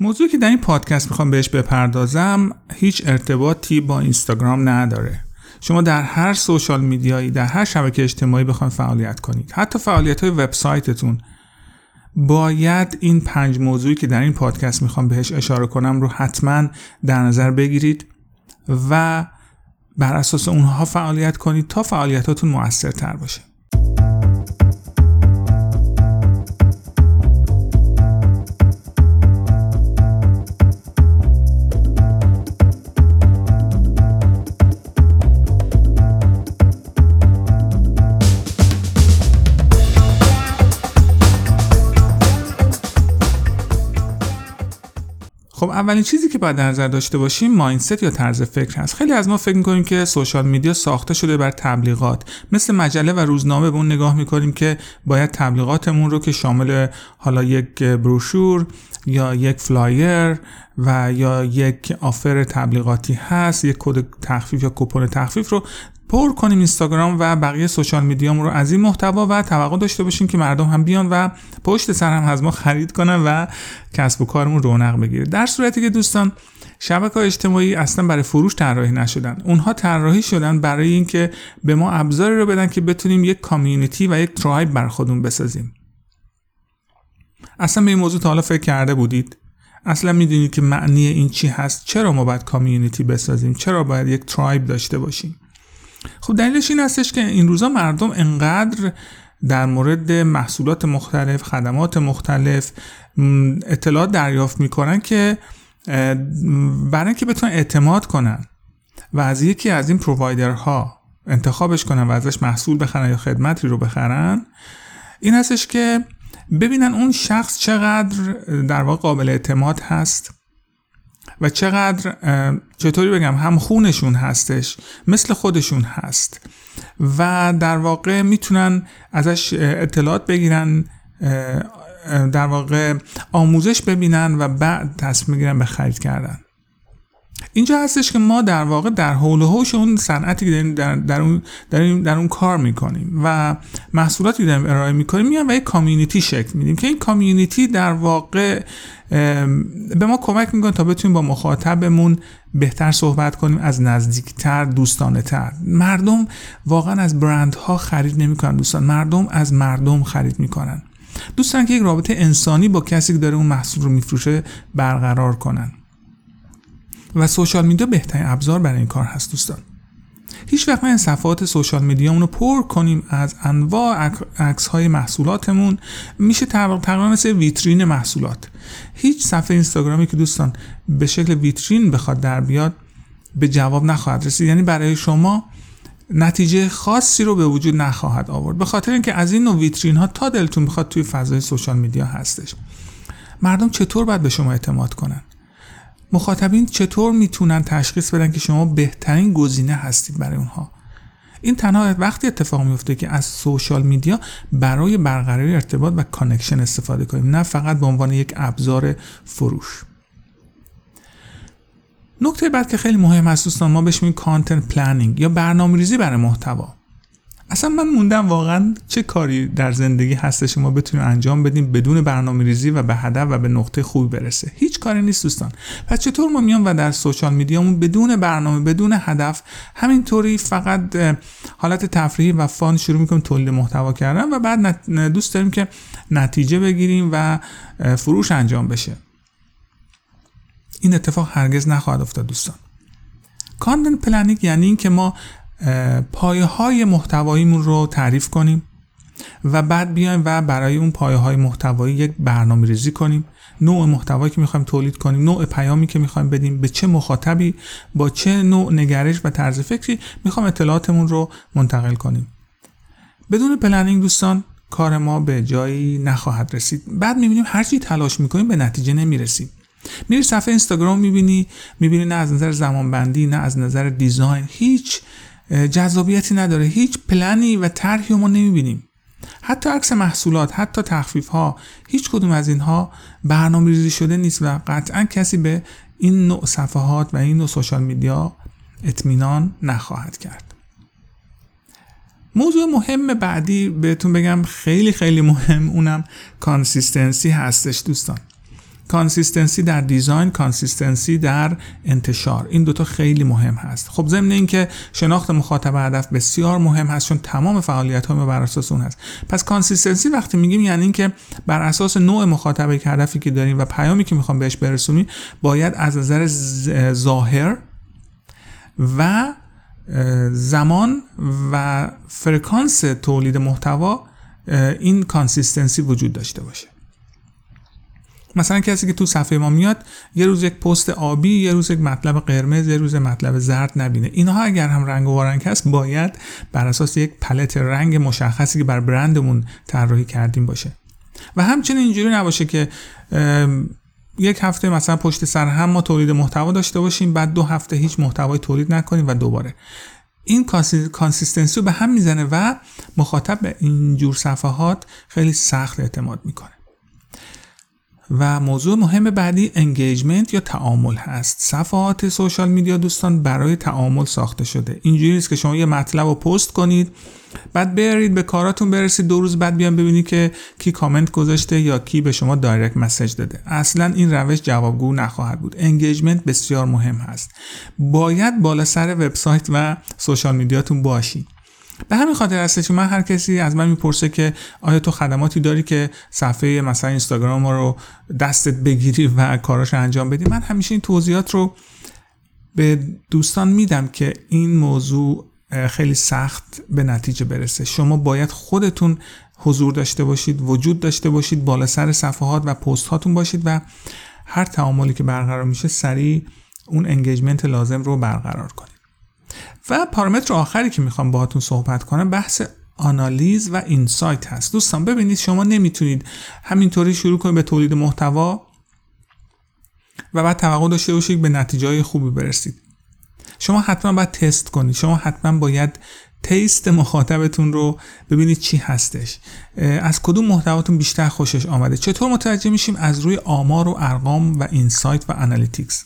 موضوعی که در این پادکست می‌خوام بهش بپردازم هیچ ارتباطی با اینستاگرام نداره. شما در هر سوشال میدیایی در هر شبکه اجتماعی بخواید فعالیت کنید. حتی فعالیت های وبسایتتون. باید این پنج موضوعی که در این پادکست می‌خوام بهش اشاره کنم رو حتما در نظر بگیرید و بر اساس اونها فعالیت کنید تا فعالیتاتون موثرتر باشه. خب اولین چیزی که باید نظر داشته باشیم mindset یا طرز فکر هست. خیلی از ما فکر می‌کنیم که social media ساخته شده برای تبلیغات. مثل مجله و روزنامه به اون نگاه می‌کنیم که باید تبلیغاتمون رو که شامل حالا یک بروشور یا یک flyer و یا یک offer تبلیغاتی هست یک کد تخفیف یا کوپن تخفیف رو پر کنیم اینستاگرام و بقیه social media مون رو از این محتوا و توقع داشته باشیم که مردم هم بیان و پشت سر هم از ما خرید کنن و کسب و کارمون رونق بگیره. در صورتی که دوستان شبکه اجتماعی اصلا برای فروش طراحی نشدن. اونها طراحی شدن برای اینکه به ما ابزاری رو بدن که بتونیم یک کامیونیتی و یک ترایب بر خودمون بسازیم. اصلا به این موضوع تا حالا فکر کرده بودید؟ اصلا می‌دونید که معنی این چی هست؟ چرا ما باید کامیونیتی بسازیم؟ چرا باید یک ترایب داشته باشیم؟ خب دلیلش این هستش که این روزا مردم انقدر در مورد محصولات مختلف خدمات مختلف اطلاعات دریافت می‌کنن که برای اینکه بتونن اعتماد کنن و از یکی از این پرووایدرها انتخابش کنن و ازش محصول بخرن یا خدمتی رو بخرن این هستش که ببینن اون شخص چقدر در واقع قابل اعتماد هست. و چقدر چطوری بگم هم خونشون هستش مثل خودشون هست. و در واقع می‌تونن ازش اطلاعات بگیرن در واقع آموزش ببینن و بعد تصمیم بگیرن به خرید کردن. اینجا هستش که ما در واقع در حول و حوش اون صنعتی که در, در, اون, در, در اون کار می‌کنیم و محصولاتی داریم ارائه می‌کنیم میان و یک کامیونیتی شکل میدیم که این کامیونیتی در واقع به ما کمک می‌کنه تا بتونیم با مخاطبمون بهتر صحبت کنیم از نزدیکتر دوستانه تر مردم واقعا از برندها خرید نمی‌کنن دوستان. مردم از مردم خرید می‌کنن. دوستان که یک رابطه انسانی با کسی که داره اون محصول رو میفروشه برقرار کنن. و سوشال میدیا بهترین ابزار برای این کار هست دوستان. هیچ وقت من صفحات سوشال میدیامون رو پر کنیم از انواع عکس های محصولاتمون. میشه تقریبا مثل ویترین محصولات. هیچ صفحه اینستاگرامی که دوستان به شکل ویترین بخواد در بیاد به جواب نخواهد رسید. یعنی برای شما نتیجه خاصی رو به وجود نخواهد آورد. به خاطر اینکه از این نوع ویترین ها تا دلتون بخواد توی فضای سوشال میدیا هستش. مردم چطور باید به شما اعتماد کنن؟ مخاطبین چطور می‌تونن تشخیص بدن که شما بهترین گزینه هستید برای اونها؟ این تنها وقتی اتفاق میفته که از سوشال میدیا برای برقراری ارتباط و connection استفاده کنیم نه فقط به عنوان یک ابزار فروش. نکته بعد که خیلی مهم هست دوستان ما بهش میگیم content planning یا برنامه‌ریزی برای محتوا. اصلا من موندم واقعا چه کاری در زندگی هستش ما بتونیم انجام بدیم بدون برنامه ریزی و به هدف و به نقطه خوبی برسه. هیچ کاری نیست دوستان. پس چطور ما میام و در social media مون بدون برنامه بدون هدف همینطوری فقط حالت تفریحی و fun شروع می‌کنیم تولید محتوا کردن و بعد دوست داریم که نتیجه بگیریم و فروش انجام بشه. این اتفاق هرگز نخواهد افتاد دوستان. content planning یعنی اینکه ما پایه های محتواییمون رو تعریف کنیم و بعد بیایم و برای اون پایه های محتوایی یک برنامه ریزی کنیم. نوع محتوایی که می‌خوایم تولید کنیم نوع پیامی که می‌خوایم بدیم به چه مخاطبی با چه نوع نگرش و طرز فکری می‌خوایم اطلاعاتمون رو منتقل کنیم. بدون planning دوستان کار ما به جایی نخواهد رسید. بعد می‌بینیم هرچی تلاش می‌کنیم به نتیجه نمی‌رسیم. میری صفحه اینستاگرام می‌بینی می‌بینی نه از نظر زمانبندی نه از نظر design هیچ جذابیتی نداره. هیچ پلنی و طرحی ما نمی‌بینیم. حتی عکس محصولات حتی تخفیف ها هیچ کدوم از اینها برنامه ریزی شده نیست و قطعا کسی به این نوع صفحات و این نوع social media اطمینان نخواهد کرد. موضوع مهم بعدی بهتون بگم خیلی خیلی مهم اونم consistency هستش دوستان. consistency در design consistency در انتشار. این دوتا خیلی مهم هست. خب ضمن اینکه شناخت مخاطب هدف بسیار مهم هست چون تمام فعالیت ها بر اساس اون هست. پس consistency وقتی میگیم یعنی اینکه بر اساس نوع مخاطبه که هدفی که داریم و پیامی که می‌خوام بهش برسونیم باید از نظر ظاهر و زمان و فرکانس تولید محتوا این consistency وجود داشته باشه. مثلا کسی که تو صفحه ما میاد یه روز یک پست آبی یه روز یک مطلب قرمز یه روز مطلب زرد نبینه. اینها اگر هم رنگ و وارنگ هست باید بر اساس یک پلت رنگ مشخصی که بر برندمون طراحی کردیم باشه. و همچنین اینجوری نباشه که یک هفته مثلا پشت سر هم ما تولید محتوا داشته باشیم بعد دو هفته هیچ محتوای تولید نکنیم و دوباره. این consistency رو به هم می‌زنه و مخاطب به اینجور صفحات خیلی سخت اعتماد می‌کنه. و موضوع مهم بعدی engagement یا تعامل هست. صفحات social media دوستان برای تعامل ساخته شده. اینجوری است که شما یه مطلب رو پست کنید بعد برید به کاراتون برسید دو روز بعد بیان ببینید که کی کامنت گذاشته یا کی به شما direct message داده. اصلا این روش جوابگو نخواهد بود. engagement بسیار مهم هست. باید بالا سر وبسایت و social media تون باشید. به همین خاطر هستش من هر کسی از من می‌پرسه که آیا تو خدماتی داری که صفحه مثلا اینستاگرام رو دستت بگیری و کاراش انجام بدی؟ من همیشه این توضیحات رو به دوستان میدم که این موضوع خیلی سخت به نتیجه برسه. شما باید خودتون حضور داشته باشید وجود داشته باشید بالا سر صفحات و پست هاتون باشید و هر تعاملی که برقرار میشه سریع اون انگیجمنت لازم رو برقرار کنید. و پارامتر آخری که می‌خوام باهاتون صحبت کنم بحث آنالیز و اینسایت هست. دوستان ببینید شما نمی‌تونید همینطوری شروع کنید به تولید محتوا و بعد توقع داشته باشید به نتیجه خوبی برسید. شما حتما باید تست کنید. شما حتما باید taste مخاطبتون رو ببینید چی هستش. از کدوم محتواتون بیشتر خوشش آمده؟ چطور متوجه میشیم از روی آمار و ارقام و insight و analytics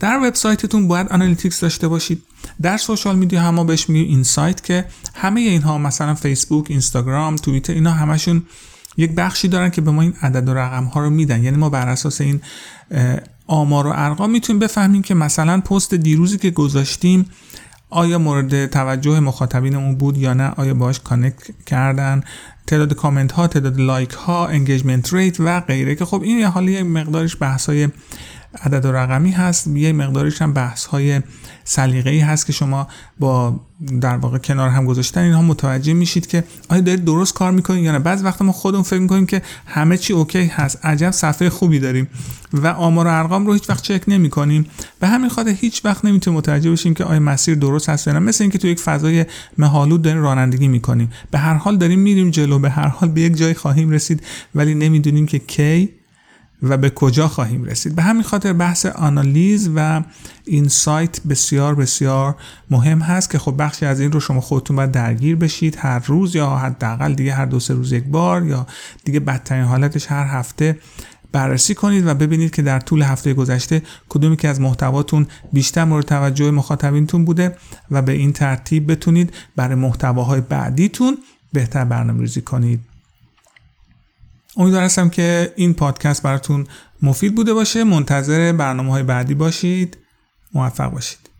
در وبسایتتون باید analytics داشته باشید. در social media هم ما بهش میگیم insight که همه اینها مثلا فیسبوک اینستاگرام توییتر اینا همشون یک بخشی دارن که به ما این عدد و رقم ها رو میدن. یعنی ما بر اساس این آمار و ارقام می‌تونیم بفهمیم که مثلا پست دیروزی که گذاشتیم آیا مورد توجه مخاطبینمون بود یا نه آیا باش connect کردن تعداد کامنت ها تعداد like ها engagement rate و غیره که خب این یه حالی مقدارش بحث های عدد و رقمی هست. یه مقداریش هم بحث های سلیقه ای هست که شما با در واقع کنار هم گذاشتن اینها متوجه میشید که آیا دارید درست کار می‌کنید یا نه. بعض وقت ما خودمون فکر می‌کنیم که همه چی اوکی هست. عجب صفحه خوبی داریم و آمار و ارقام رو هیچ وقت چک نمی‌کنیم. به همین خاطر هیچ وقت نمی‌تونیم متوجه بشیم که آیا مسیر درست هست یا نه. مثل اینکه تو یک فضای مهالود داریم رانندگی می‌کنیم. به هر حال داریم میریم جلو. به هر حال به یک جای خواهیم رسید. ولی نمی‌دونیم که کی و به کجا خواهیم رسید. به همین خاطر بحث آنالیز و اینسایت بسیار بسیار مهم هست که خب بخشی از این رو شما خودتون باید درگیر بشید. هر روز یا حداقل دیگه هر دو سه روز یک بار یا دیگه بدترین حالتش هر هفته بررسی کنید و ببینید که در طول هفته گذشته کدومی که از محتواتون بیشتر مورد توجه مخاطبینتون بوده و به این ترتیب بتونید برای محتواهای بعدیتون بهتر برنامه ریزی کنید. امیدوار هستم که این پادکست براتون مفید بوده باشه منتظر برنامه های بعدی باشید. موفق باشید.